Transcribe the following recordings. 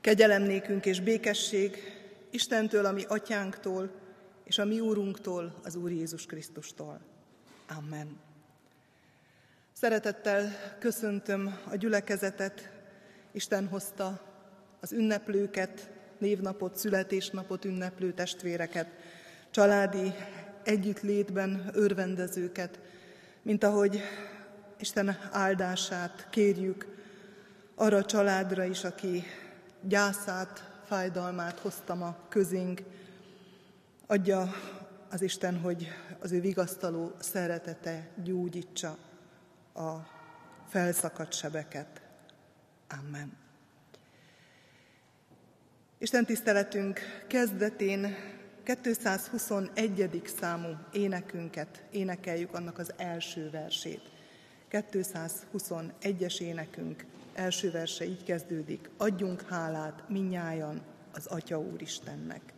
Kegyelem és békesség Istentől, ami atyánktól, és a mi úrunktól, az Úr Jézus Krisztustól. Amen. Szeretettel köszöntöm a gyülekezetet, Isten hozta az ünneplőket, névnapot, születésnapot ünneplő testvéreket, családi együttlétben örvendezőket, mint ahogy Isten áldását kérjük arra a családra is, aki gyászát, fájdalmát hozta ma közénk. Adja az Isten, hogy az ő vigasztaló szeretete gyógyítsa a felszakadt sebeket. Amen. Isten tiszteletünk kezdetén 221. számú énekünket énekeljük, annak az első versét. 221-es énekünk első verse így kezdődik. Adjunk hálát minnyájan az Atya Úristennek.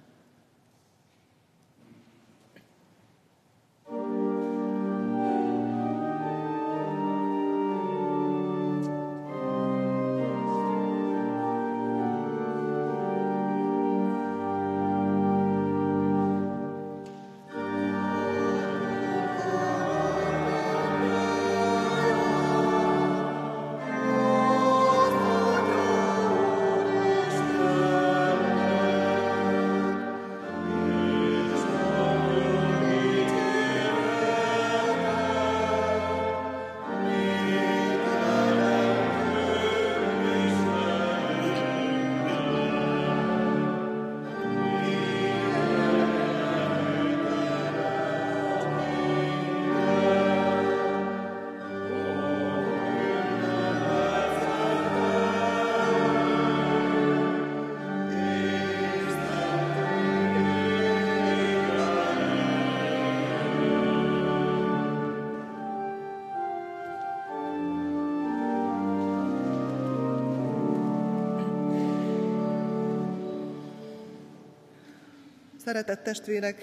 Szeretett testvérek,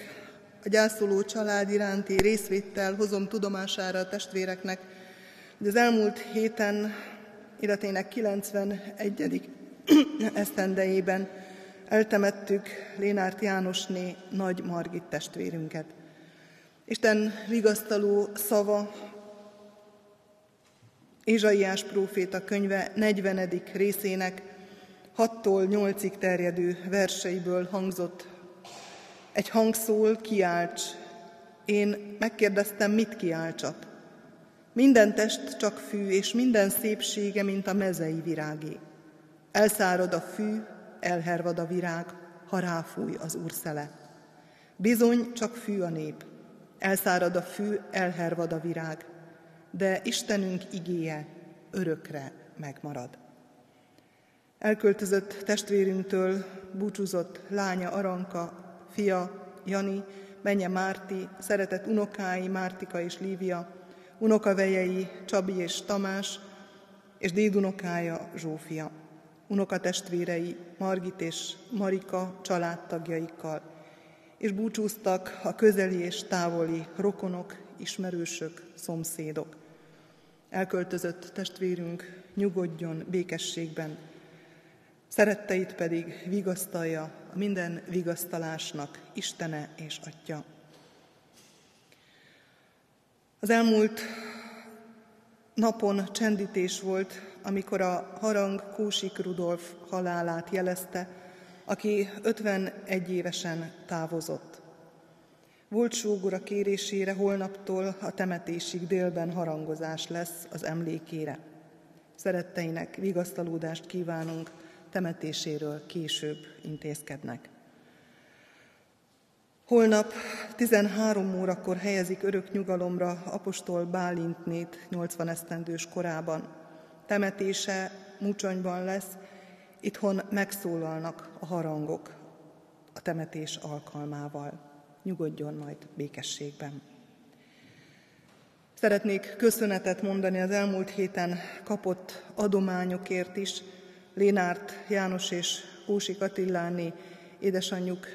a gyászoló család iránti részvétel hozom tudomására a testvéreknek, hogy az elmúlt héten életének 91. esztendejében eltemettük Lénárt Jánosné Nagy Margit testvérünket. Isten vigasztaló szava Ézsaiás próféta könyve 40. részének 6-tól 8-ig terjedő verseiből hangzott egy hang szól, kiálts. Én megkérdeztem, mit kiáltsak. Minden test csak fű, és minden szépsége, mint a mezei virágé. Elszárad a fű, elhervad a virág, ha ráfúj az úr szele. Bizony csak fű a nép, elszárad a fű, elhervad a virág, de Istenünk igéje örökre megmarad. Elköltözött testvérünktől búcsúzott lánya Aranka fia Jani, menye Márti, szeretett unokái Mártika és Lívia, unokavejei Csabi és Tamás, és dédunokája Zsófia, unokatestvérei Margit és Marika családtagjaikkal, és búcsúztak a közeli és távoli rokonok, ismerősök, szomszédok. Elköltözött testvérünk nyugodjon békességben, Szeretteit pedig vigasztalja a minden vigasztalásnak Istene és Atya. Az elmúlt napon csendítés volt, amikor a harang Kósik Rudolf halálát jelezte, aki 51 évesen távozott. Volt sógora kérésére holnaptól a temetésig délben harangozás lesz az emlékére. Szeretteinek vigasztalódást kívánunk, temetéséről később intézkednek. Holnap 13 órakor helyezik örök nyugalomra apostol Bálintnét 80 esztendős korában. Temetése Mucsonyban lesz, itthon megszólalnak a harangok a temetés alkalmával. Nyugodjon majd békességben. Szeretnék köszönetet mondani az elmúlt héten kapott adományokért is, Lénárt János és Hósi Katilláné édesanyjuk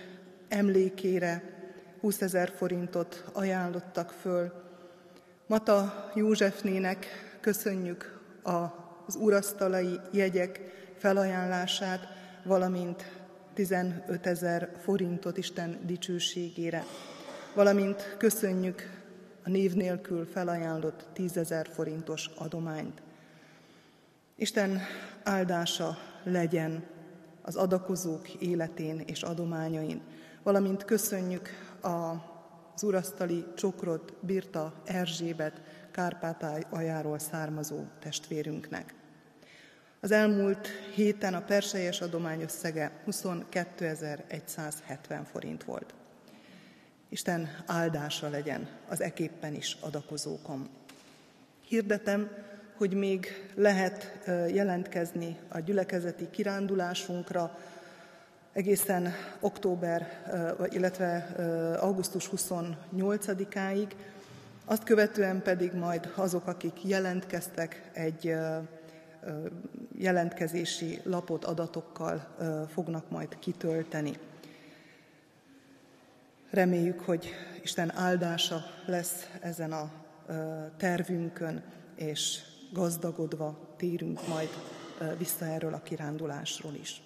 emlékére 20 ezer forintot ajánlottak föl. Mata Józsefnének köszönjük az urasztalai jegyek felajánlását, valamint 15 ezer forintot Isten dicsőségére, valamint köszönjük a név nélkül felajánlott 10 ezer forintos adományt. Isten áldása legyen az adakozók életén és adományain, valamint köszönjük az urasztali csokrot Birta Erzsébet Kárpátaljáról származó testvérünknek. Az elmúlt héten a persejes adomány összege 22.170 forint volt. Isten áldása legyen az eképpen is adakozókon. Hirdetem, hogy még lehet jelentkezni a gyülekezeti kirándulásunkra egészen október, illetve augusztus 28-áig, azt követően pedig majd azok, akik jelentkeztek, egy jelentkezési lapot adatokkal fognak majd kitölteni. Reméljük, hogy Isten áldása lesz ezen a tervünkön, és gazdagodva térünk majd vissza erről a kirándulásról is.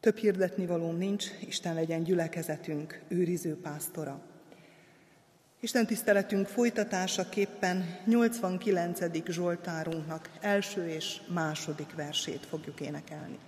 Több hirdetni valóm nincs, Isten legyen gyülekezetünk őriző pásztora. Isten tiszteletünk folytatásaképpen 89. Zsoltárunknak első és második versét fogjuk énekelni.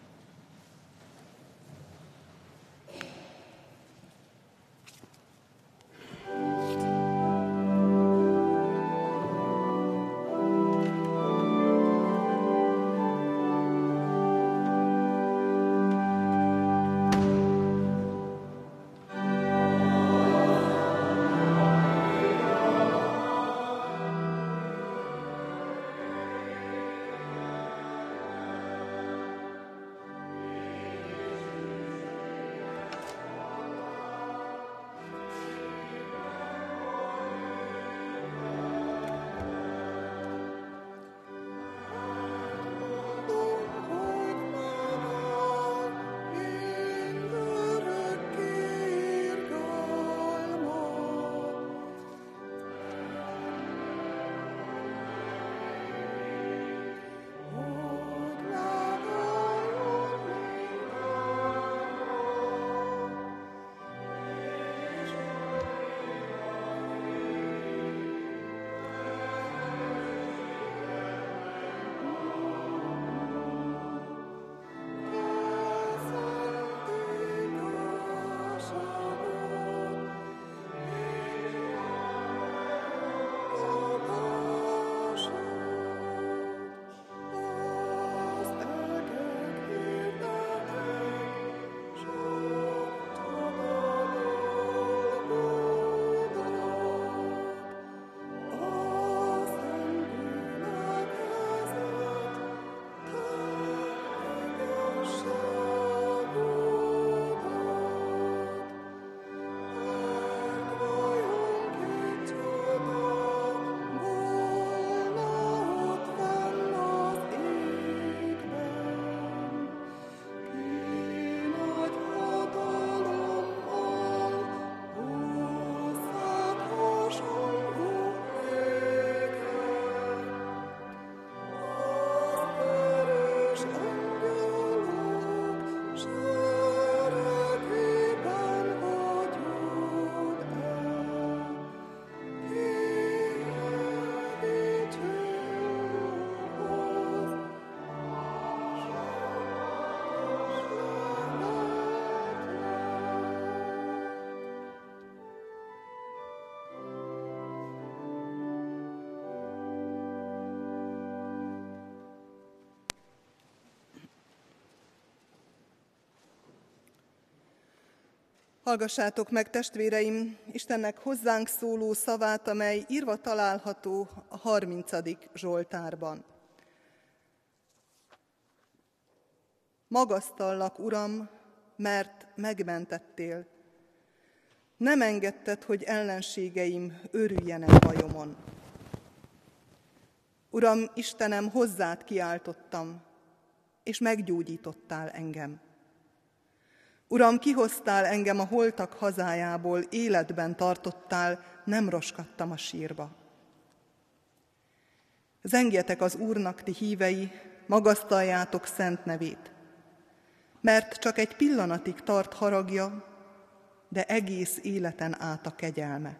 Hallgassátok meg, testvéreim, Istennek hozzánk szóló szavát, amely írva található a 30. Zsoltárban. Magasztallak, Uram, mert megmentettél. Nem engedted, hogy ellenségeim örüljenek bajomon. Uram, Istenem, hozzád kiáltottam, és meggyógyítottál engem. Uram, kihoztál engem a holtak hazájából, életben tartottál, nem roskadtam a sírba. Zengjetek az Úrnak, ti hívei, magasztaljátok szent nevét. mert csak egy pillanatig tart haragja, de egész életen át a kegyelme.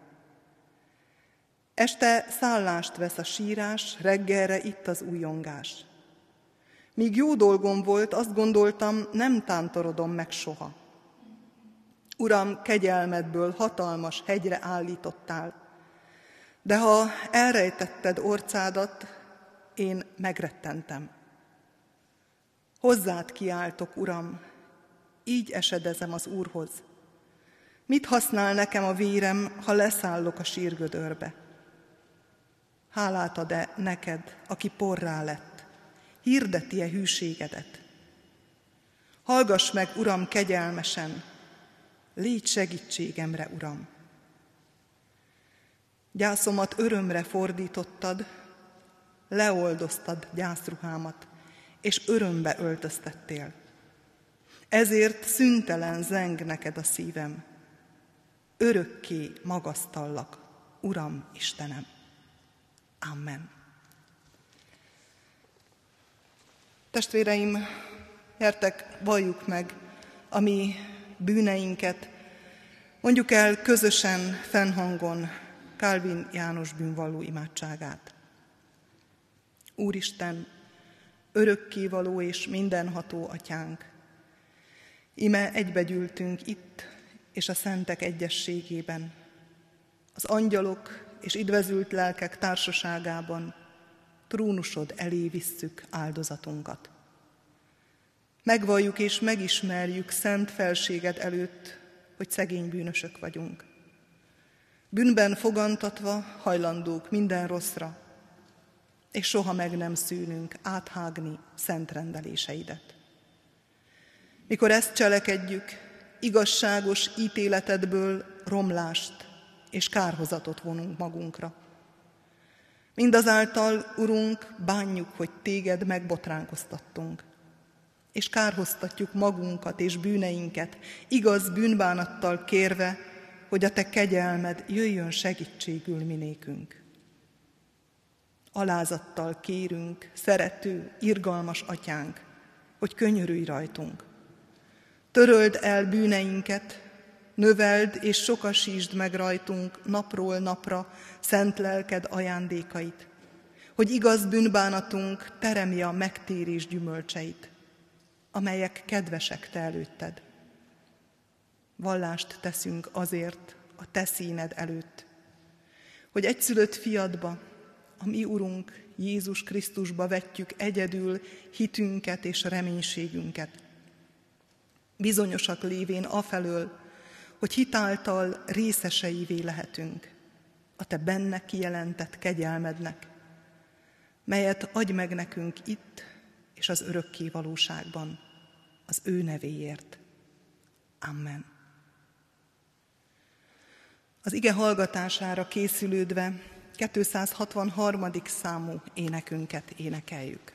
Este szállást vesz a sírás, reggelre itt az újongás. Míg jó dolgom volt, azt gondoltam, nem tántorodom meg soha. Uram, kegyelmedből hatalmas hegyre állítottál, de ha elrejtetted orcádat, én megrettentem. Hozzád kiáltok, Uram, így esedezem az Úrhoz. Mit használ nekem a vérem, ha leszállok a sírgödörbe? Hálát ad-e neked, aki porrá lett? Hirdeti-e hűségedet? Hallgass meg, Uram, kegyelmesen, légy segítségemre, Uram. Gyászomat örömre fordítottad, leoldoztad gyászruhámat, és örömbe öltöztettél. Ezért szüntelen zeng neked a szívem. Örökké magasztallak, Uram Istenem. Amen. Testvéreim, gyertek, valljuk meg a mi bűneinket, mondjuk el közösen, fennhangon Kálvin János bűnvalló imádságát. Úristen, örökkévaló és mindenható atyánk, ime egybegyűltünk itt és a szentek egyességében, az angyalok és idvezült lelkek társaságában trónusod elé visszük áldozatunkat. Megvalljuk és megismerjük szent felséged előtt, hogy szegény bűnösök vagyunk. Bűnben fogantatva hajlandók minden rosszra, és soha meg nem szűnünk áthágni szent rendeléseidet. Mikor ezt cselekedjük, igazságos ítéletedből romlást és kárhozatot vonunk magunkra. Mindazáltal, Urunk, bánjuk, hogy téged megbotránkoztattunk, és kárhoztatjuk magunkat és bűneinket, igaz bűnbánattal kérve, hogy a Te kegyelmed jöjjön segítségül minékünk. Alázattal kérünk, szerető, irgalmas atyánk, hogy könyörülj rajtunk. Töröld el bűneinket, növeld és sokasítsd meg rajtunk napról napra szent lelked ajándékait, hogy igaz bűnbánatunk teremje a megtérés gyümölcseit, amelyek kedvesek te előtted. Vallást teszünk azért a te színed előtt, hogy egyszülött fiadba, a mi Urunk Jézus Krisztusba vetjük egyedül hitünket és reménységünket. Bizonyosak lévén afelől, hogy hitáltal részeseivé lehetünk a Te benne kijelentett kegyelmednek, melyet adj meg nekünk itt és az örökké valóságban, az ő nevéért. Amen. Az ige hallgatására készülődve 263. számú énekünket énekeljük.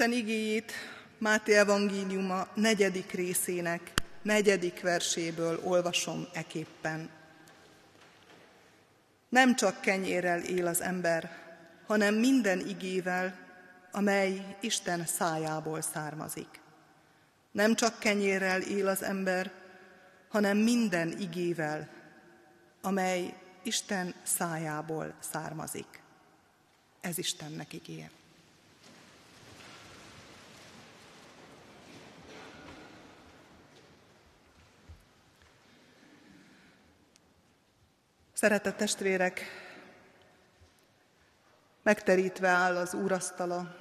Isten igéjét Máté evangéliuma negyedik részének negyedik verséből olvasom eképpen. Nem csak kenyérrel él az ember, hanem minden igével, amely Isten szájából származik. Nem csak kenyérrel él az ember, hanem minden igével, amely Isten szájából származik. Ez Istennek igéje. Szeretett testvérek, megterítve áll az úrasztala,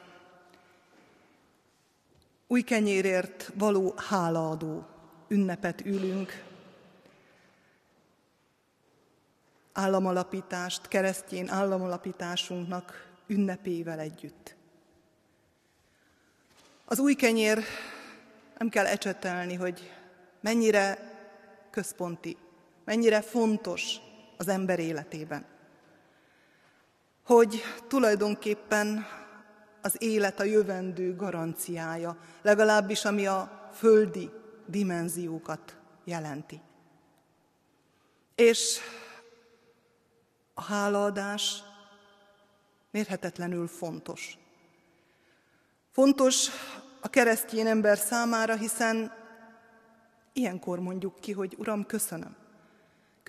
új kenyérért való hálaadó ünnepet ülünk, államalapítást, keresztjén államalapításunknak ünnepével együtt. Az új kenyér nem kell ecsetelni, hogy mennyire központi, mennyire fontos az ember életében. Hogy tulajdonképpen az élet a jövendő garanciája, legalábbis ami a földi dimenziókat jelenti. És a hálaadás mérhetetlenül fontos. Fontos a keresztény ember számára, hiszen ilyenkor mondjuk ki, hogy Uram, köszönöm.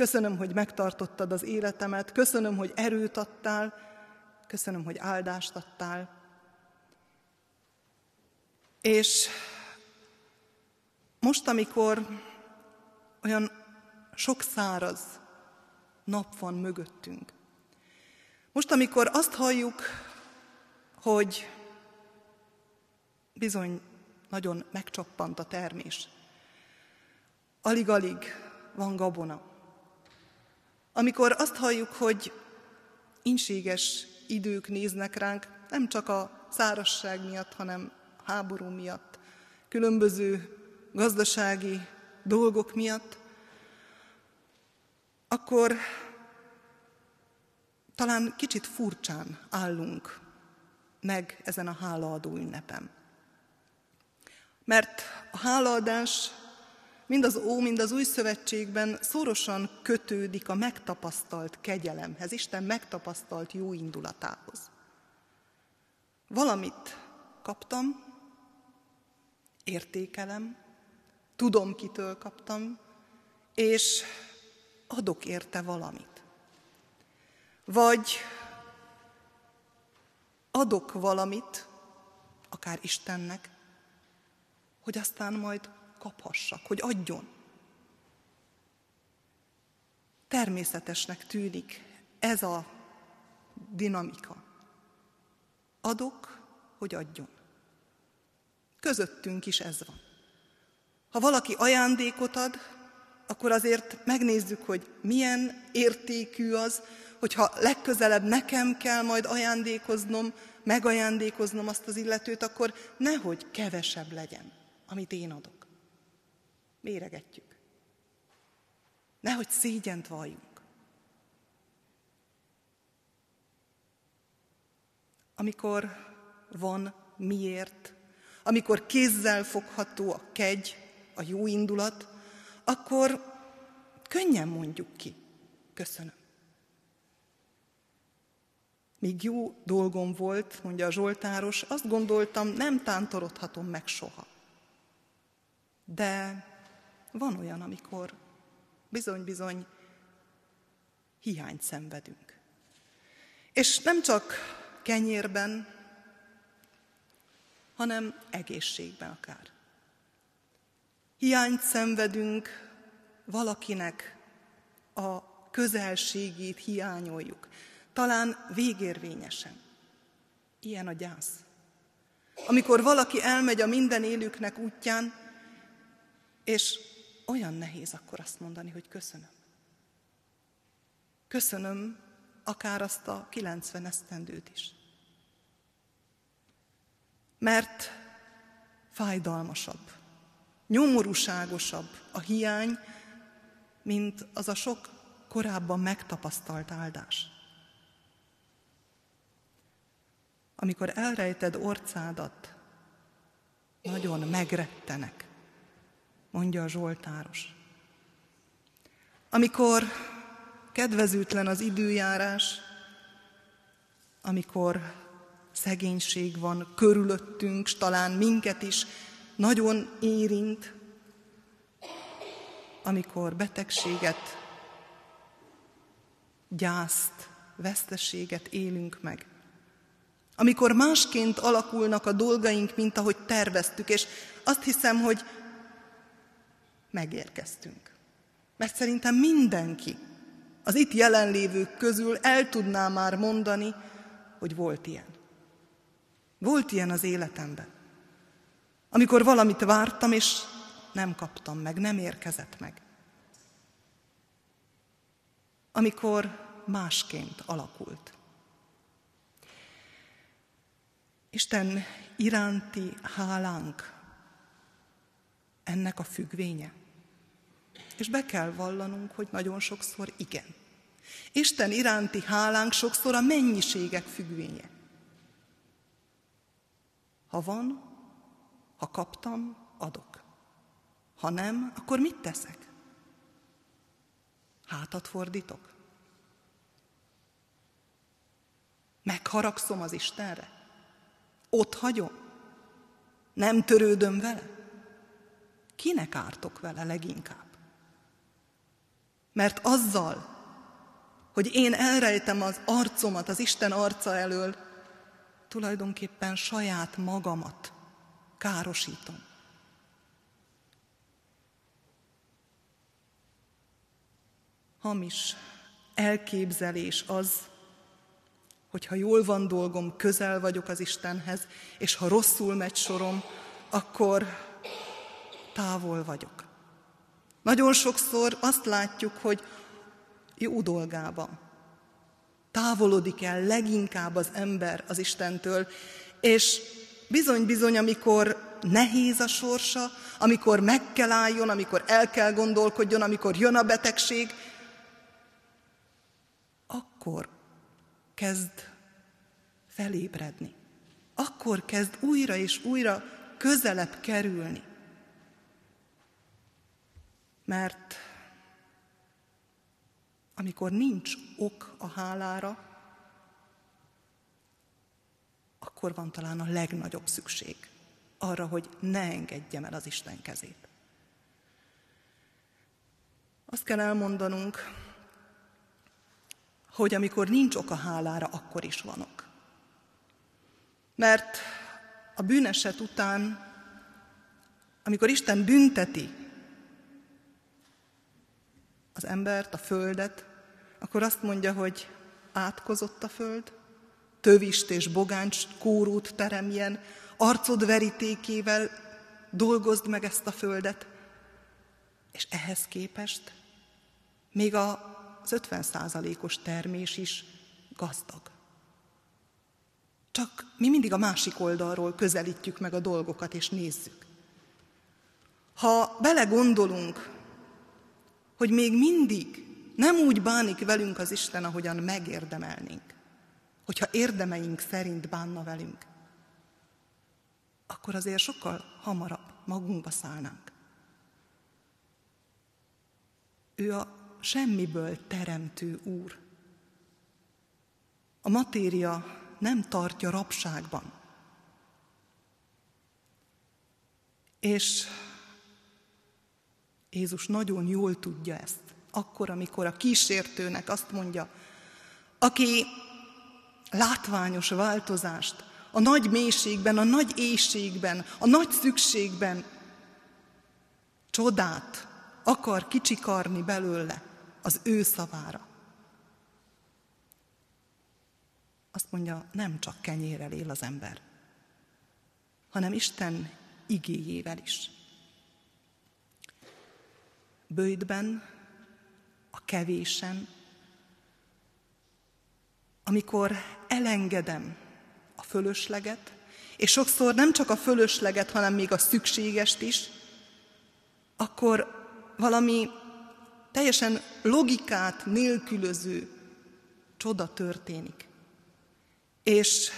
Köszönöm, hogy megtartottad az életemet, köszönöm, hogy erőt adtál, köszönöm, hogy áldást adtál. És most, amikor olyan sok száraz nap van mögöttünk, most, amikor azt halljuk, hogy bizony nagyon megcsappant a termés, alig-alig van gabona, amikor azt halljuk, hogy inséges idők néznek ránk, nem csak a szárasság miatt, hanem háború miatt, különböző gazdasági dolgok miatt, akkor talán kicsit furcsán állunk meg ezen a hálaadó ünnepem. Mert a hálaadás mind az Ó, mind az Új Szövetségben szorosan kötődik a megtapasztalt kegyelemhez, Isten megtapasztalt jó indulatához. Valamit kaptam, értékelem, tudom, kitől kaptam, és adok érte valamit. Vagy adok valamit, akár Istennek, hogy aztán majd kaphassak, hogy adjon. Természetesnek tűnik ez a dinamika. Adok, hogy adjon. Közöttünk is ez van. Ha valaki ajándékot ad, akkor azért megnézzük, hogy milyen értékű az, hogyha legközelebb nekem kell majd ajándékoznom, megajándékoznom azt az illetőt, akkor nehogy kevesebb legyen, amit én adok. Méregetjük. Nehogy szégyent valljunk. Amikor van miért, amikor kézzel fogható a kegy, a jó indulat, akkor könnyen mondjuk ki, köszönöm. Míg jó dolgom volt, mondja a Zsoltáros, azt gondoltam, nem tántorodhatom meg soha. De van olyan, amikor bizony-bizony hiányt szenvedünk. És nem csak kenyérben, hanem egészségben akár. Hiányt szenvedünk valakinek a közelségét hiányoljuk, talán végérvényesen. Ilyen a gyász. Amikor valaki elmegy a minden élőknek útján, és olyan nehéz akkor azt mondani, hogy köszönöm. Köszönöm akár azt a 90 esztendőt is. Mert fájdalmasabb, nyomorúságosabb a hiány, mint az a sok korábban megtapasztalt áldás. Amikor elrejted orcádat, nagyon megrettenek, mondja a Zsoltáros. Amikor kedvezőtlen az időjárás, amikor szegénység van körülöttünk, s talán minket is nagyon érint, amikor betegséget, gyászt, veszteséget élünk meg, amikor másként alakulnak a dolgaink, mint ahogy terveztük, és azt hiszem, hogy megérkeztünk. Mert szerintem mindenki az itt jelenlévők közül el tudná már mondani, hogy volt ilyen. Volt ilyen az életemben. Amikor valamit vártam, és nem kaptam meg, nem érkezett meg. Amikor másként alakult. Isten iránti hálánk ennek a függvénye. És be kell vallanunk, hogy nagyon sokszor igen. Isten iránti hálánk sokszor a mennyiségek függvénye. Ha van, ha kaptam, adok. Ha nem, akkor mit teszek? Hátat fordítok? Megharagszom az Istenre? Ott hagyom? Nem törődöm vele? Kinek ártok vele leginkább? Mert azzal, hogy én elrejtem az arcomat az Isten arca elől, tulajdonképpen saját magamat károsítom. Hamis elképzelés az, hogy ha jól van dolgom, közel vagyok az Istenhez, és ha rosszul megy sorom, akkor távol vagyok. Nagyon sokszor azt látjuk, hogy jó dolgában távolodik el leginkább az ember az Istentől, és bizony-bizony, amikor nehéz a sorsa, amikor meg kell álljon, amikor el kell gondolkodjon, amikor jön a betegség, akkor kezd felébredni. Akkor kezd újra és újra közelebb kerülni. Mert amikor nincs ok a hálára, akkor van talán a legnagyobb szükség arra, hogy ne engedjem el az Isten kezét. Azt kell elmondanunk, hogy amikor nincs ok a hálára, akkor is van ok. Mert a bűneset után, amikor Isten bünteti az embert, a földet, akkor azt mondja, hogy átkozott a föld, tövist és bogáncs kórút teremjen, arcod verítékével dolgozd meg ezt a földet, és ehhez képest még az 50 százalékos termés is gazdag. Csak mi mindig a másik oldalról közelítjük meg a dolgokat, és nézzük. Ha belegondolunk, hogy még mindig nem úgy bánik velünk az Isten, ahogyan megérdemelnénk, hogyha érdemeink szerint bánna velünk, akkor azért sokkal hamarabb magunkba szállnánk. Ő a semmiből teremtő úr. A matéria nem tartja rabságban. És Jézus nagyon jól tudja ezt, akkor, amikor a kísértőnek azt mondja, aki látványos változást a nagy mélységben, a nagy éjségben, a nagy szükségben csodát akar kicsikarni belőle az ő szavára. Azt mondja, nem csak kenyérrel él az ember, hanem Isten igéjével is. Bőjtben, a kevésen, amikor elengedem a fölösleget, és sokszor nem csak a fölösleget, hanem még a szükségest is, akkor valami teljesen logikát nélkülöző csoda történik. És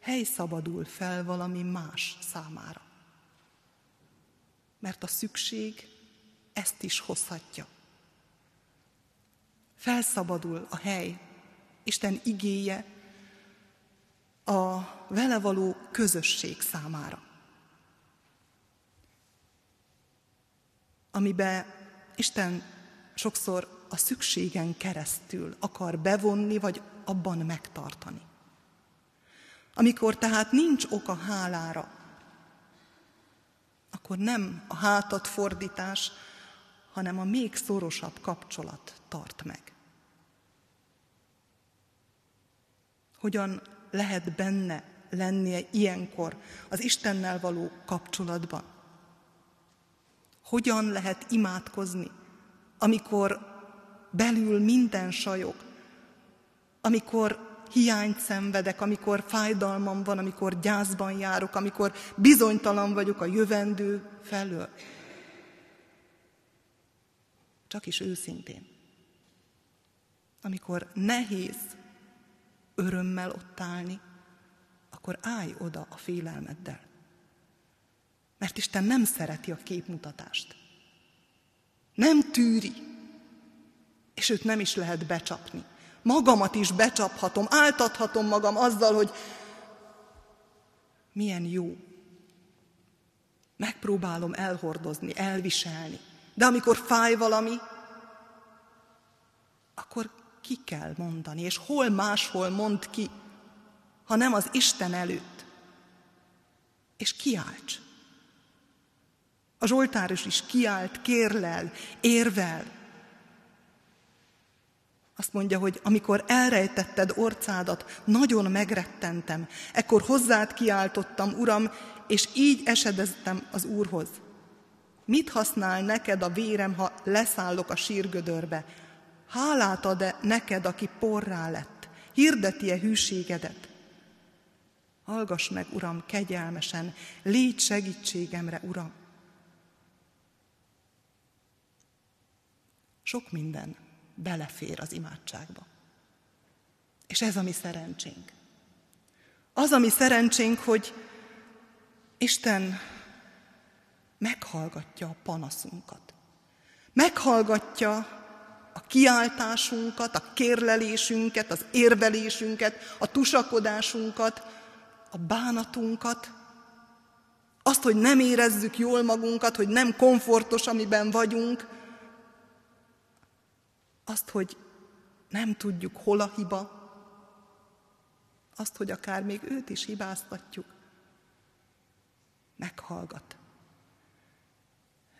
hely szabadul fel valami más számára. Mert a szükség ezt is hozhatja. Felszabadul a hely, Isten igéje a vele való közösség számára. Amiben Isten sokszor a szükségen keresztül akar bevonni, vagy abban megtartani. Amikor tehát nincs oka hálára, akkor nem a hátat fordítás, hanem a még szorosabb kapcsolat tart meg. Hogyan lehet benne lennie ilyenkor az Istennel való kapcsolatban? Hogyan lehet imádkozni, amikor belül minden sajog, amikor hiányt szenvedek, amikor fájdalmam van, amikor gyászban járok, amikor bizonytalan vagyok a jövendő felől. Csak is őszintén. Amikor nehéz örömmel ott állni, akkor állj oda a félelmeddel. Mert Isten nem szereti a képmutatást. Nem tűri, és őt nem is lehet becsapni magamat is becsaphatom, áltathatom magam azzal, hogy milyen jó. Megpróbálom elhordozni, elviselni. De amikor fáj valami, akkor ki kell mondani, és hol máshol mond ki, ha nem az Isten előtt. És kiálts. A Zsoltáros is kiált, kérlel, érvel, azt mondja, hogy amikor elrejtetted orcádat, nagyon megrettentem. Ekkor hozzád kiáltottam, Uram, és így esedeztem az Úrhoz. Mit használ neked a vérem, ha leszállok a sírgödörbe? Hálát ad-e neked, aki porrá lett? Hirdeti-e hűségedet? Hallgass meg, Uram, kegyelmesen, légy segítségemre, Uram. Sok minden belefér az imádságba. És ez a mi szerencsénk. Az a mi szerencsénk, hogy Isten meghallgatja a panaszunkat. Meghallgatja a kiáltásunkat, a kérlelésünket, az érvelésünket, a tusakodásunkat, a bánatunkat, azt, hogy nem érezzük jól magunkat, hogy nem komfortos, amiben vagyunk, azt, hogy nem tudjuk, hol a hiba, azt, hogy akár még őt is hibáztatjuk, meghallgat.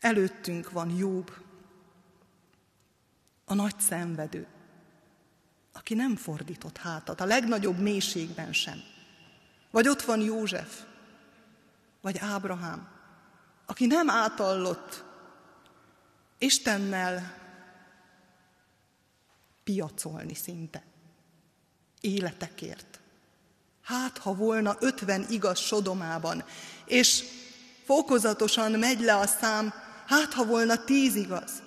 Előttünk van Jobb, a nagy szenvedő, aki nem fordított hátat, a legnagyobb mélységben sem. Vagy ott van József, vagy Ábrahám, aki nem átallott Istennel piacolni szinte. Életekért. Hát, ha volna ötven igaz Sodomában, és fokozatosan megy le a szám, hát, ha volna tíz igaz.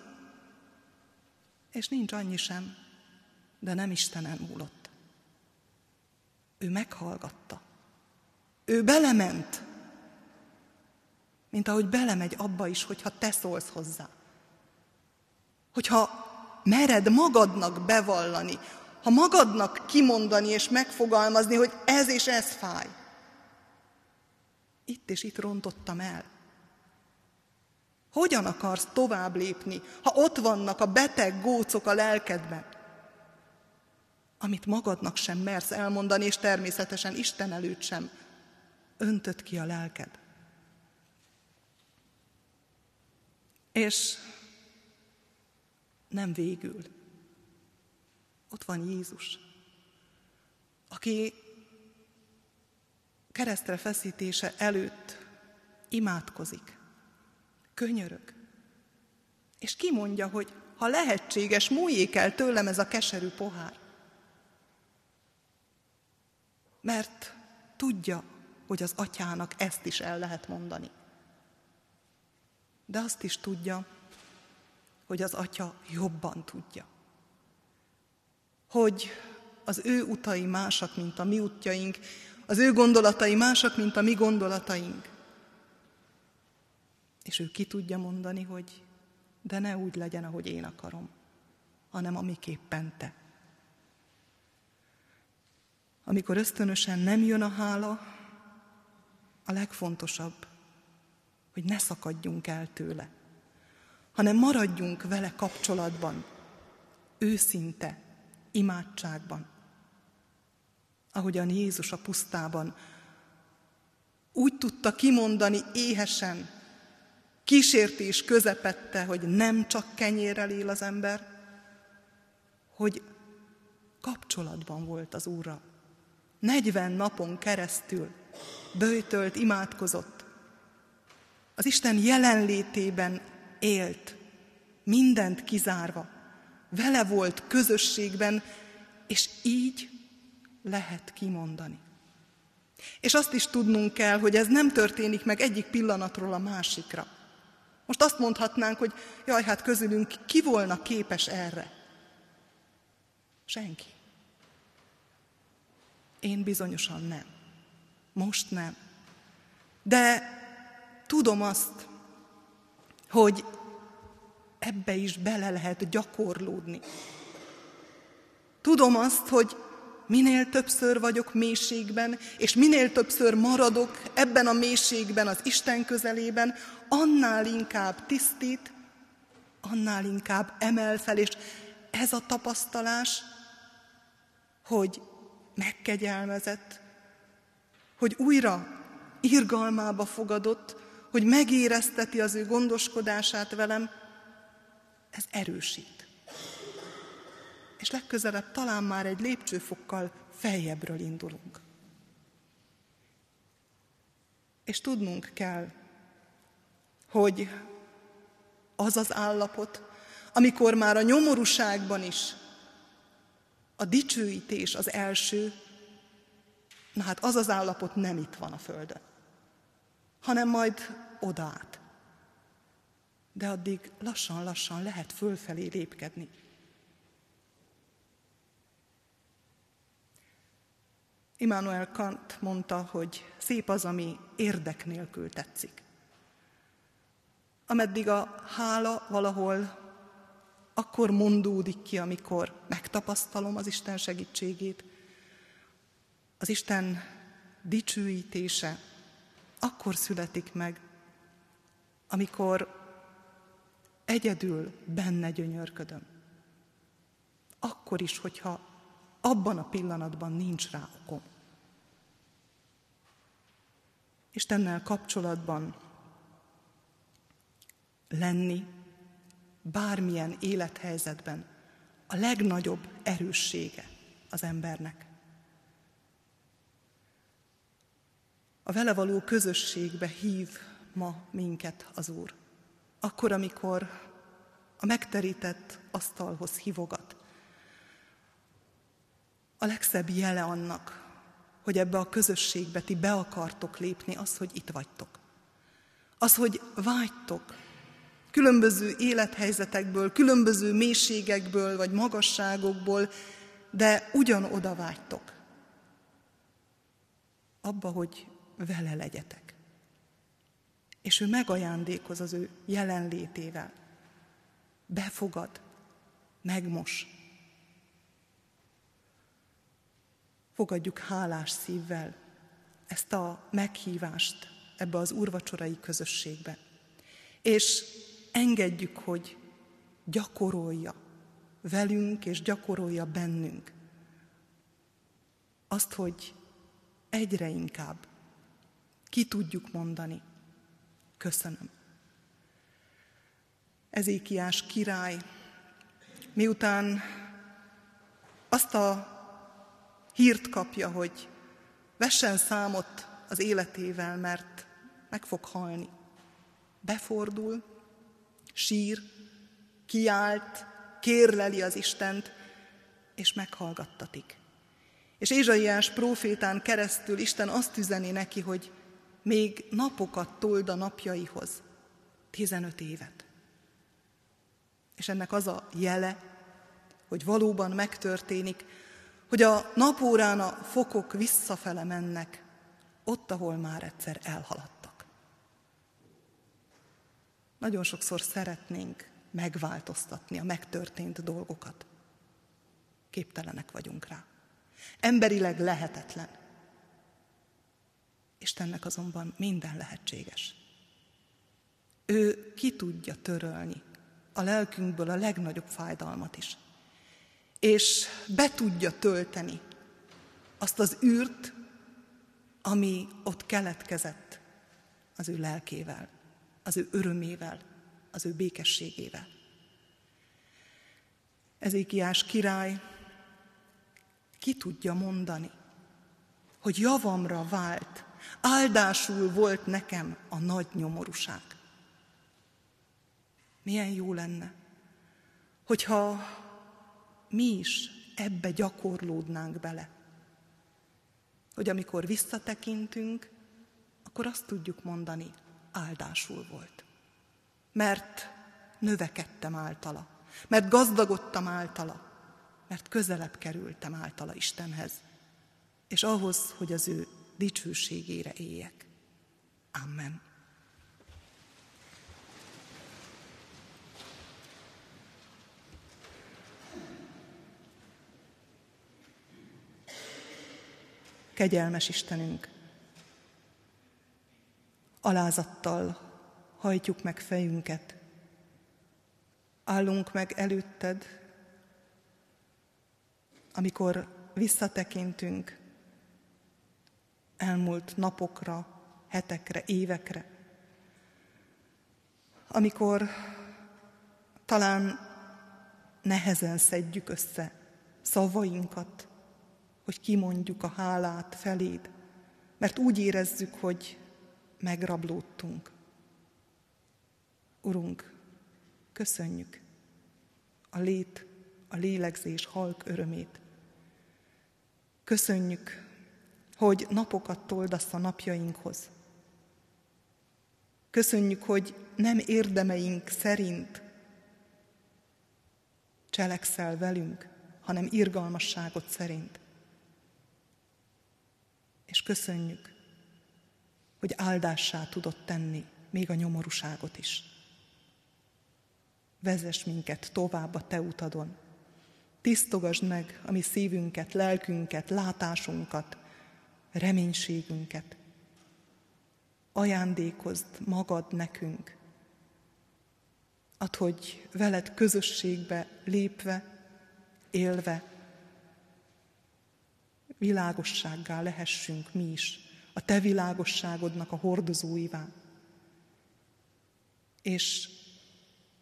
És nincs annyi sem, de nem Istenen múlott. Ő meghallgatta. Ő belement, mint ahogy belemegy abba is, hogyha te szólsz hozzá. Hogyha mered magadnak bevallani, ha magadnak kimondani és megfogalmazni, hogy ez és ez fáj. Itt és itt rontottam el. Hogyan akarsz tovább lépni, ha ott vannak a beteg gócok a lelkedben, amit magadnak sem mersz elmondani, és természetesen Isten előtt sem öntött ki a lelked. És nem végül. Ott van Jézus, aki keresztre feszítése előtt imádkozik, könyörög, és kimondja, hogy ha lehetséges, múljék el tőlem ez a keserű pohár. Mert tudja, hogy az atyának ezt is el lehet mondani. De azt is tudja, hogy az Atya jobban tudja. Hogy az ő utai másak, mint a mi útjaink, az ő gondolatai másak, mint a mi gondolataink. És ő ki tudja mondani, hogy de ne úgy legyen, ahogy én akarom, hanem amiképpen te. Amikor ösztönösen nem jön a hála, a legfontosabb, hogy ne szakadjunk el tőle hanem maradjunk vele kapcsolatban, őszinte, imádságban. ahogyan Jézus a pusztában úgy tudta kimondani éhesen, kísértés közepette, hogy nem csak kenyérrel él az ember, hogy kapcsolatban volt az Úrra. 40 napon keresztül bőjtölt, imádkozott. Az Isten jelenlétében élt, mindent kizárva. Vele volt közösségben, és így lehet kimondani. És azt is tudnunk kell, hogy ez nem történik meg egyik pillanatról a másikra. Most azt mondhatnánk, hogy jaj, hát közülünk ki volna képes erre? Senki. Én bizonyosan nem. Most nem. De tudom azt, hogy ebbe is bele lehet gyakorlódni. Tudom azt, hogy minél többször vagyok mélységben, és minél többször maradok ebben a mélységben, az Isten közelében, annál inkább tisztít, annál inkább emel fel, és ez a tapasztalás, hogy megkegyelmezett, hogy újra irgalmába fogadott, hogy megérezteti az ő gondoskodását velem, ez erősít. És legközelebb talán már egy lépcsőfokkal feljebbről indulunk. És tudnunk kell, hogy az az állapot, amikor már a nyomorúságban is a dicsőítés az első, na hát az az állapot nem itt van a Földön, hanem majd odaát. De addig lassan-lassan lehet fölfelé lépkedni. Immanuel Kant mondta, hogy szép az, ami érdek nélkül tetszik. Ameddig a hála valahol akkor mondódik ki, amikor megtapasztalom az Isten segítségét. Az Isten dicsőítése akkor születik meg, amikor egyedül benne gyönyörködöm. Akkor is, hogyha abban a pillanatban nincs rá okom. Istennel kapcsolatban lenni, bármilyen élethelyzetben a legnagyobb erőssége az embernek. A vele való közösségbe hív ma minket az Úr. Akkor, amikor a megterített asztalhoz hívogat. A legszebb jele annak, hogy ebbe a közösségbe ti be akartok lépni, az, hogy itt vagytok. Az, hogy vágytok különböző élethelyzetekből, különböző mélységekből vagy magasságokból, de ugyanoda vágytok. Abba, hogy vele legyetek. És ő megajándékoz az ő jelenlétével. Befogad, megmos. Fogadjuk hálás szívvel ezt a meghívást ebbe az úrvacsorai közösségbe. És engedjük, hogy gyakorolja velünk és gyakorolja bennünk azt, hogy egyre inkább ki tudjuk mondani, köszönöm. Ezékiás király, miután azt a hírt kapja, hogy vessen számot az életével, mert meg fog halni. Befordul, sír, kiált, kérleli az Istent, és meghallgattatik. És Ézsaiás prófétán keresztül Isten azt üzeni neki, hogy még napokat told a napjaihoz, 15 évet. És ennek az a jele, hogy valóban megtörténik, hogy a napórán a fokok visszafele mennek, ott, ahol már egyszer elhaladtak. Nagyon sokszor szeretnénk megváltoztatni a megtörtént dolgokat. Képtelenek vagyunk rá. Emberileg lehetetlen. Istennek azonban minden lehetséges. Ő ki tudja törölni a lelkünkből a legnagyobb fájdalmat is. És be tudja tölteni azt az űrt, ami ott keletkezett az ő lelkével, az ő örömével, az ő békességével. Ezékiás király ki tudja mondani, hogy javamra vált, áldásul volt nekem a nagy nyomorúság. Milyen jó lenne, hogyha mi is ebbe gyakorlódnánk bele. Hogy amikor visszatekintünk, akkor azt tudjuk mondani, áldásul volt. Mert növekedtem általa, mert gazdagodtam általa, mert közelebb kerültem általa Istenhez, és ahhoz, hogy az ő dicsőségére éljek. Amen. Kegyelmes Istenünk, alázattal hajtjuk meg fejünket, állunk meg előtted, amikor visszatekintünk elmúlt napokra, hetekre, évekre, amikor talán nehezen szedjük össze szavainkat, hogy kimondjuk a hálát feléd, mert úgy érezzük, hogy megrablódtunk. Urunk, köszönjük a lét, a lélegzés halk örömét. Köszönjük, hogy napokat toldasz a napjainkhoz. Köszönjük, hogy nem érdemeink szerint cselekszel velünk, hanem irgalmasságot szerint. És köszönjük, hogy áldássá tudott tenni még a nyomorúságot is. Vezess minket tovább a Te utadon. Tisztogasd meg a mi szívünket, lelkünket, látásunkat, reménységünket. Ajándékozd magad nekünk. Add, hogy veled közösségbe lépve, élve, világossággá lehessünk mi is, a te világosságodnak a hordozóivá. És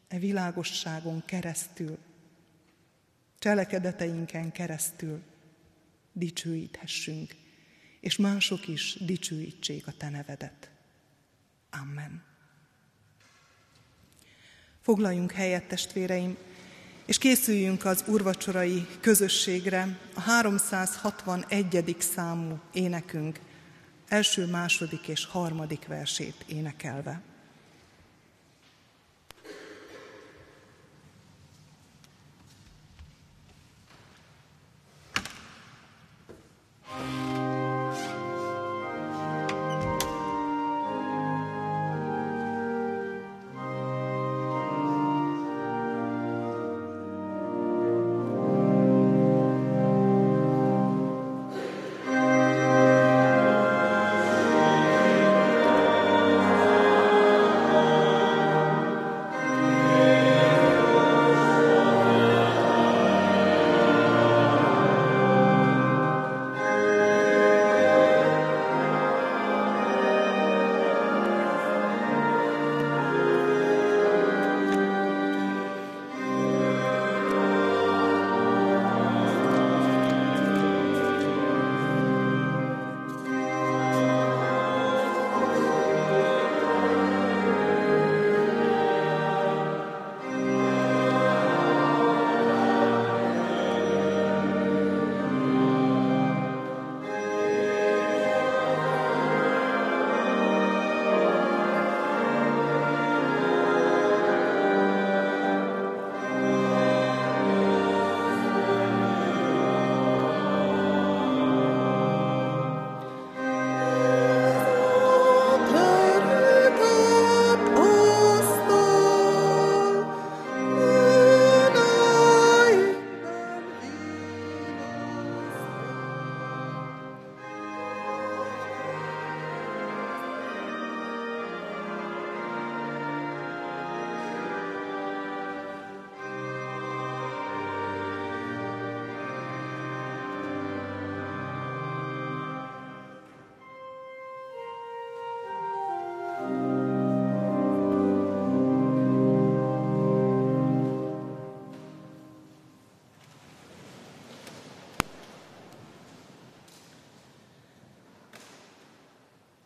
e világosságon keresztül, cselekedeteinken keresztül dicsőíthessünk, és mások is dicsőítsék a Te nevedet. Amen. Foglaljunk helyet, testvéreim, és készüljünk az urvacsorai közösségre a 361. számú énekünk első, második és harmadik versét énekelve.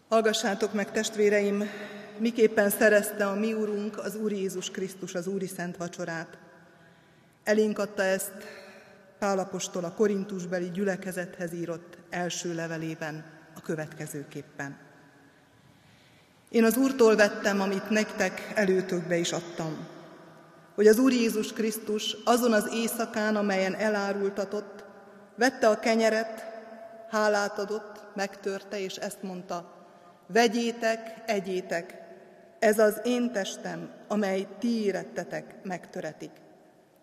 Hallgassátok meg, testvéreim, miképpen szerezte a mi Úrunk, az Úr Jézus Krisztus az Úri Szent Vacsorát. Elénk adta ezt Pálapostól a korintusbeli gyülekezethez írott első levelében a következőképpen. Én az Úrtól vettem, amit nektek előtökbe is adtam, hogy az Úr Jézus Krisztus azon az éjszakán, amelyen elárultatott, vette a kenyeret, hálát adott, megtörte, és ezt mondta, Vegyétek, egyétek, ez az én testem, amely ti érettetek, megtöretik.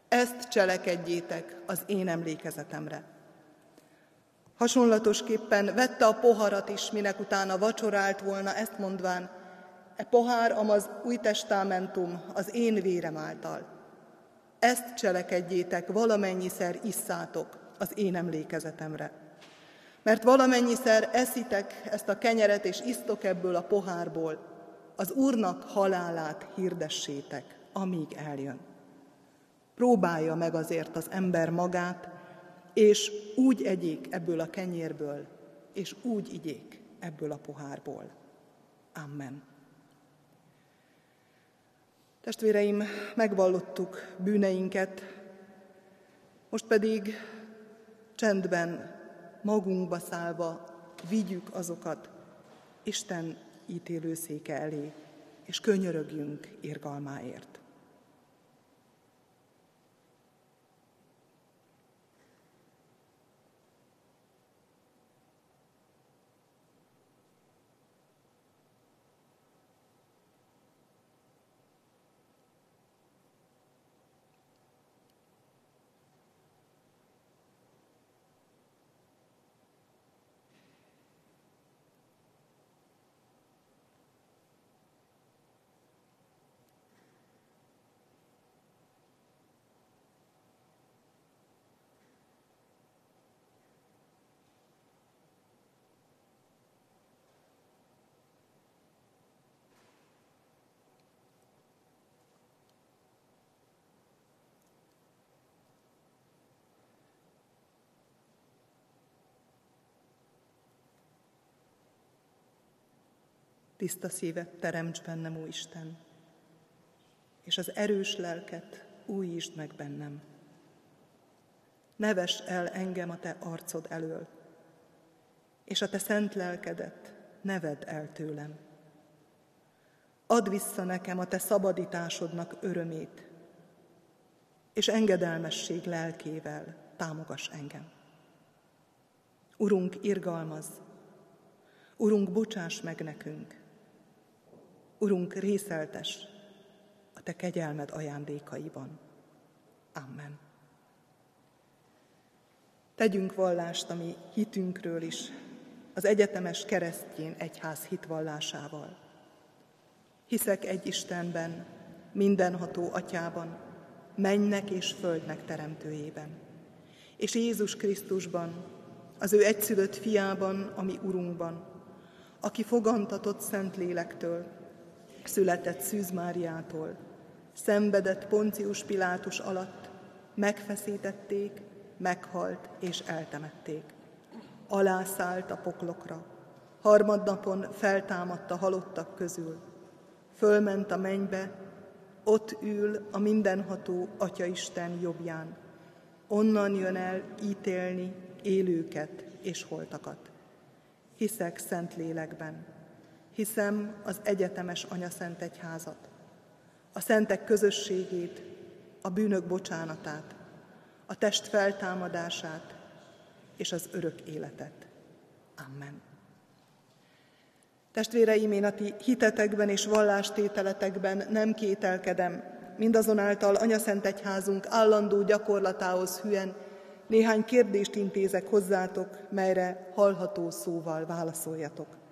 Ezt cselekedjétek az én emlékezetemre. Hasonlatosképpen vette a poharat is, minek utána vacsorált volna, ezt mondván, e pohár amaz új testamentum az én vérem által. Ezt cselekedjétek, valamennyiszer isszátok az én emlékezetemre. Mert valamennyiszer eszitek ezt a kenyeret, és isztok ebből a pohárból, az Úrnak halálát hirdessétek, amíg eljön. Próbálja meg azért az ember magát, és úgy egyék ebből a kenyérből, és úgy igyék ebből a pohárból. Amen. Testvéreim, megvallottuk bűneinket, most pedig csendben magunkba szállva vigyük azokat Isten ítélőszéke elé, és könyörögjünk irgalmáért. Tiszta szívet teremts bennem, ó Isten, és az erős lelket újítsd meg bennem. Neves el engem a te arcod elől, és a te szent lelkedet neved el tőlem. Add vissza nekem a te szabadításodnak örömét, és engedelmesség lelkével támogass engem. Urunk, irgalmaz, Urunk, bocsáss meg nekünk, Urunk, részeltes a Te kegyelmed ajándékaiban. Amen. Tegyünk vallást a mi hitünkről is, az egyetemes keresztjén egyház hitvallásával. Hiszek egy Istenben, mindenható atyában, mennek és földnek teremtőjében, és Jézus Krisztusban, az ő egyszülött fiában, ami Urunkban, aki fogantatott Szent Lélektől, született Szűz Máriától, szenvedett Poncius Pilátus alatt, megfeszítették, meghalt és eltemették. Alászállt a poklokra, harmadnapon feltámadt a halottak közül, fölment a mennybe, ott ül a mindenható Atyaisten jobbján, onnan jön el ítélni élőket és holtakat. Hiszek szent lélekben, hiszem az egyetemes Anya Szent Egyházat, a szentek közösségét, a bűnök bocsánatát, a test feltámadását és az örök életet. Amen. Testvéreim, én a ti hitetekben és vallástételetekben nem kételkedem, mindazonáltal Anya Szent Egyházunk állandó gyakorlatához hülyen néhány kérdést intézek hozzátok, melyre hallható szóval válaszoljatok.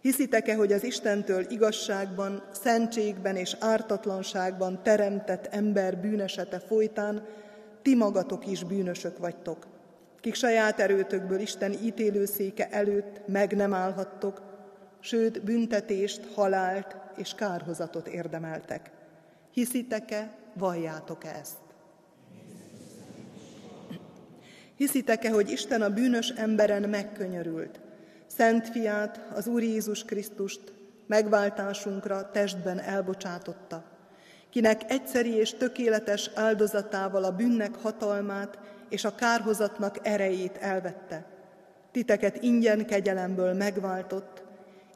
Hiszitek-e, hogy az Istentől igazságban, szentségben és ártatlanságban teremtett ember bűnesete folytán ti magatok is bűnösök vagytok, kik saját erőtökből Isten ítélőszéke előtt meg nem állhattok, sőt büntetést, halált és kárhozatot érdemeltek. Hiszitek-e, valljátok ezt? Hiszitek-e, hogy Isten a bűnös emberen megkönyörült, Szent fiát, az Úr Jézus Krisztust megváltásunkra testben elbocsátotta, kinek egyszeri és tökéletes áldozatával a bűnnek hatalmát és a kárhozatnak erejét elvette. Titeket ingyen kegyelemből megváltott,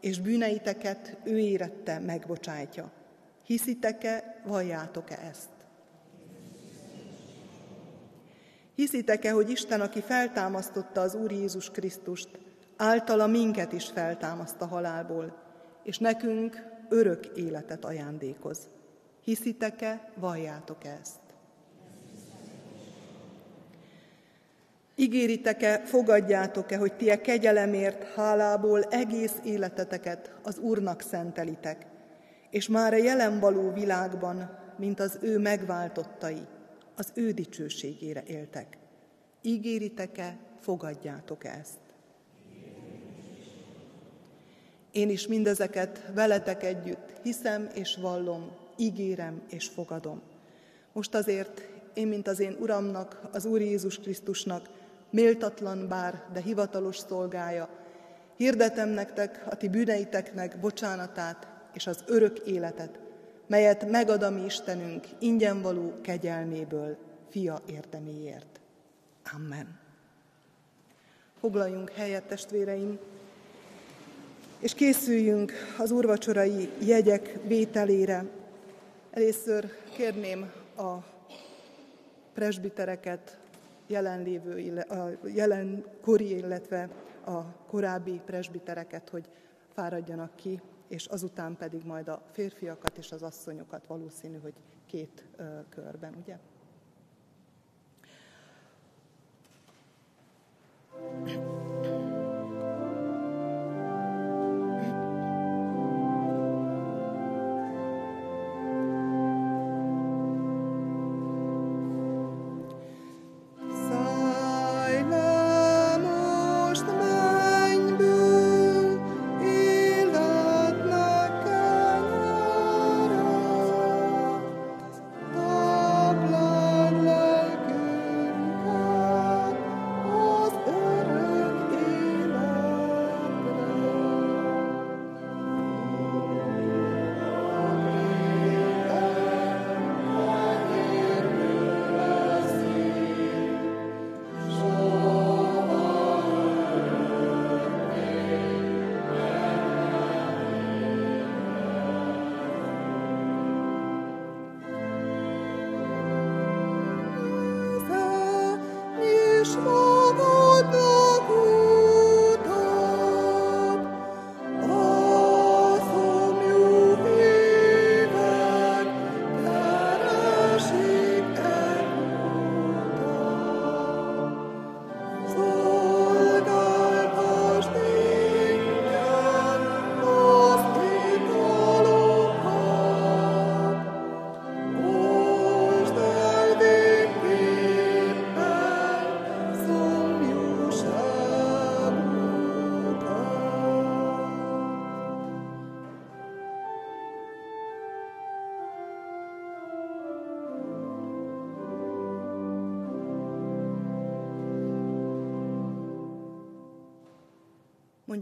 és bűneiteket ő érette megbocsájtja. Hiszitek-e, valljátok-e ezt? Hiszitek-e, hogy Isten, aki feltámasztotta az Úr Jézus Krisztust, általa minket is feltámaszt a halálból, és nekünk örök életet ajándékoz? Hiszitek-e, valljátok-e ezt? Ígéritek-e, fogadjátok-e, hogy ti a kegyelemért, hálából egész életeteket az Úrnak szentelitek, és már a jelen való világban, mint az ő megváltottai, az ő dicsőségére éltek. Ígéritek-e, fogadjátok ezt? Én is mindezeket veletek együtt hiszem és vallom, ígérem és fogadom. Most azért én, mint az én Uramnak, az Úr Jézus Krisztusnak, méltatlan bár, de hivatalos szolgája, hirdetem nektek a ti bűneiteknek bocsánatát és az örök életet, melyet megad a mi Istenünk ingyen való kegyelméből, fia érdeméért. Amen. Foglaljunk helyet, testvéreim, és készüljünk az úrvacsorai jegyek vételére. Először kérném a presbitereket, jelenlévő, a jelenkori, illetve a korábbi presbitereket, hogy fáradjanak ki és azután pedig majd a férfiakat és az asszonyokat valószínű, hogy két körben, ugye?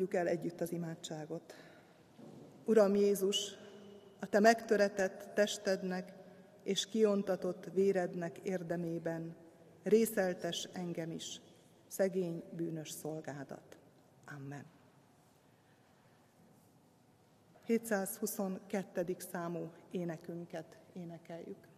Mondjuk el együtt az imádságot. Uram Jézus, a Te megtöretett testednek és kiontatott vérednek érdemében részeltes engem is, szegény bűnös szolgádat. Amen. 722. számú énekünket énekeljük.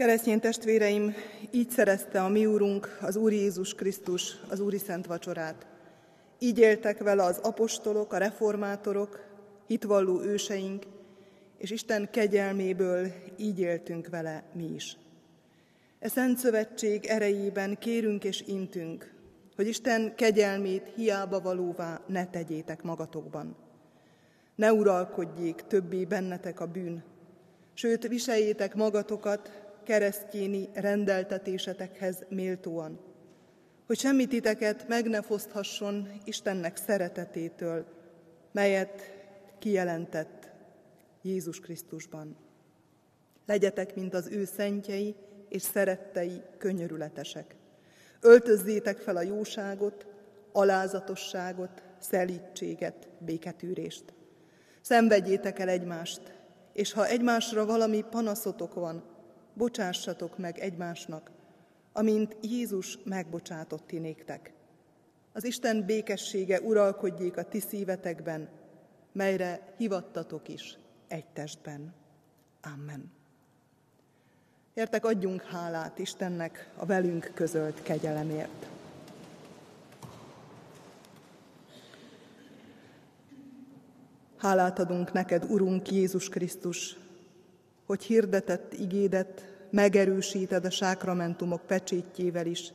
Keresztény testvéreim, így szerezte a mi Úrunk, az Úr Jézus Krisztus, az Úri Szent Vacsorát. Így éltek vele az apostolok, a reformátorok, hitvalló őseink, és Isten kegyelméből így éltünk vele mi is. E Szent Szövetség erejében kérünk és intünk, hogy Isten kegyelmét hiába valóvá ne tegyétek magatokban. Ne uralkodjék többé bennetek a bűn, sőt viseljétek magatokat keresztjéni rendeltetésetekhez méltóan, hogy semmi titeket meg ne foszthasson Istennek szeretetétől, melyet kijelentett Jézus Krisztusban. Legyetek, mint az ő szentjei és szerettei könyörületesek. Öltözzétek fel a jóságot, alázatosságot, szelítséget, béketűrést. Szenvedjétek el egymást, és ha egymásra valami panaszotok van, bocsássatok meg egymásnak, amint Jézus megbocsátott ti néktek. Az Isten békessége uralkodjék a ti szívetekben, melyre hivattatok is egy testben. Amen. Értek adjunk hálát Istennek a velünk közölt kegyelemért. Hálát adunk neked, Urunk Jézus Krisztus, hogy hirdetett igédet megerősíted a sákramentumok pecsétjével is,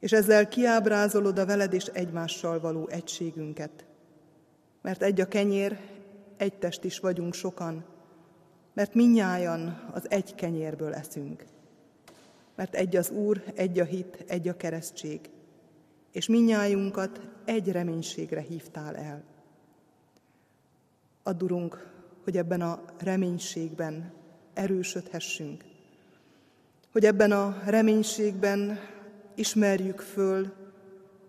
és ezzel kiábrázolod a veled és egymással való egységünket. Mert egy a kenyér, egy test is vagyunk sokan, mert minnyájan az egy kenyérből eszünk. Mert egy az Úr, egy a hit, egy a keresztség, és minnyájunkat egy reménységre hívtál el. Addurunk, hogy ebben a reménységben erősödhessünk, hogy ebben a reménységben ismerjük föl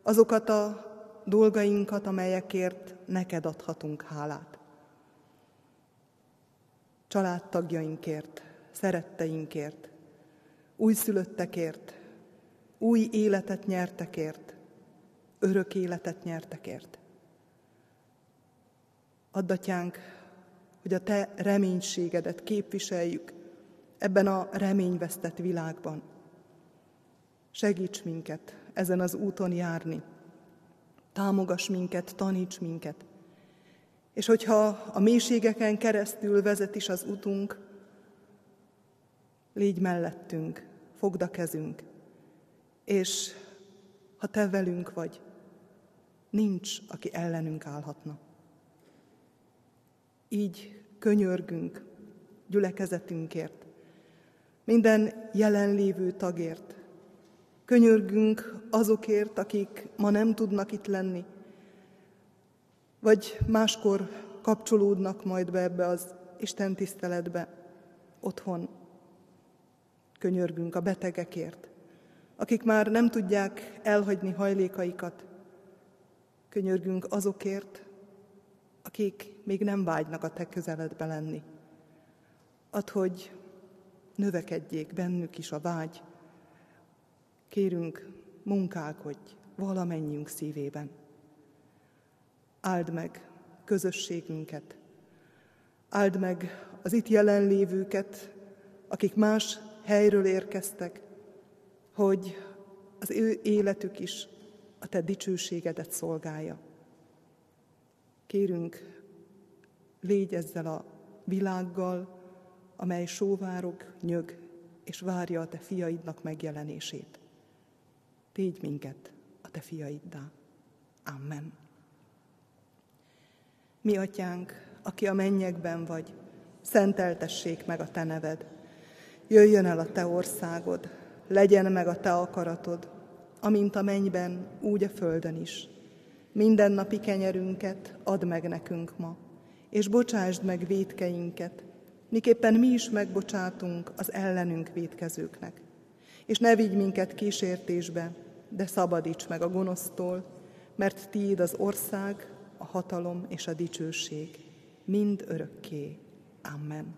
azokat a dolgainkat, amelyekért neked adhatunk hálát. Családtagjainkért, szeretteinkért, újszülöttekért, új életet nyertekért, örök életet nyertekért. Addatjánk, hogy a Te reménységedet képviseljük ebben a reményvesztett világban. Segíts minket ezen az úton járni. Támogass minket, taníts minket. És hogyha a mélységeken keresztül vezet is az utunk, légy mellettünk, fogd a kezünk, és ha te velünk vagy, nincs, aki ellenünk állhatna. Így könyörgünk gyülekezetünkért, minden jelenlévő tagért. Könyörgünk azokért, akik ma nem tudnak itt lenni, vagy máskor kapcsolódnak majd be ebbe az Isten tiszteletbe otthon. Könyörgünk a betegekért, akik már nem tudják elhagyni hajlékaikat. Könyörgünk azokért, akik még nem vágynak a te közeledbe lenni. Add, hogy növekedjék bennük is a vágy. Kérünk, munkálkodj valamennyiünk szívében. Áld meg közösségünket, áld meg az itt jelenlévőket, akik más helyről érkeztek, hogy az ő életük is a te dicsőségedet szolgálja. Kérünk, légy ezzel a világgal, amely sóvárog, nyög, és várja a te fiaidnak megjelenését. Tégy minket a te fiaiddá. Amen. Mi atyánk, aki a mennyekben vagy, szenteltessék meg a te neved. Jöjjön el a te országod, legyen meg a te akaratod, amint a mennyben, úgy a földön is. Minden napi kenyerünket add meg nekünk ma, és bocsásd meg védkeinket, miképpen mi is megbocsátunk az ellenünk védkezőknek. És ne vigy minket kísértésbe, de szabadíts meg a gonosztól, mert tiéd az ország, a hatalom és a dicsőség, mind örökké. Amen.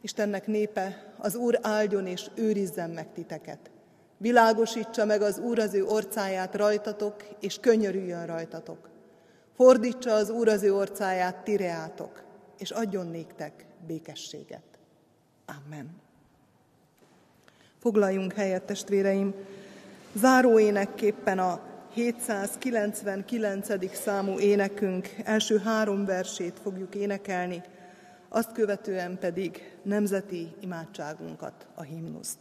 Istennek népe, az Úr áldjon és őrizzen meg titeket. Világosítsa meg az Úr az ő orcáját rajtatok, és könyörüljön rajtatok. Fordítsa az Úr az ő orcáját tireátok, és adjon néktek békességet. Amen. Foglaljunk helyet, testvéreim! Záró énekképpen a 799. számú énekünk első három versét fogjuk énekelni, azt követően pedig nemzeti imádságunkat, a himnuszt.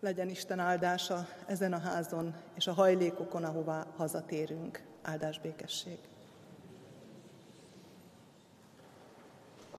Legyen Isten áldása ezen a házon és a hajlékokon, ahová hazatérünk. Áldás békesség!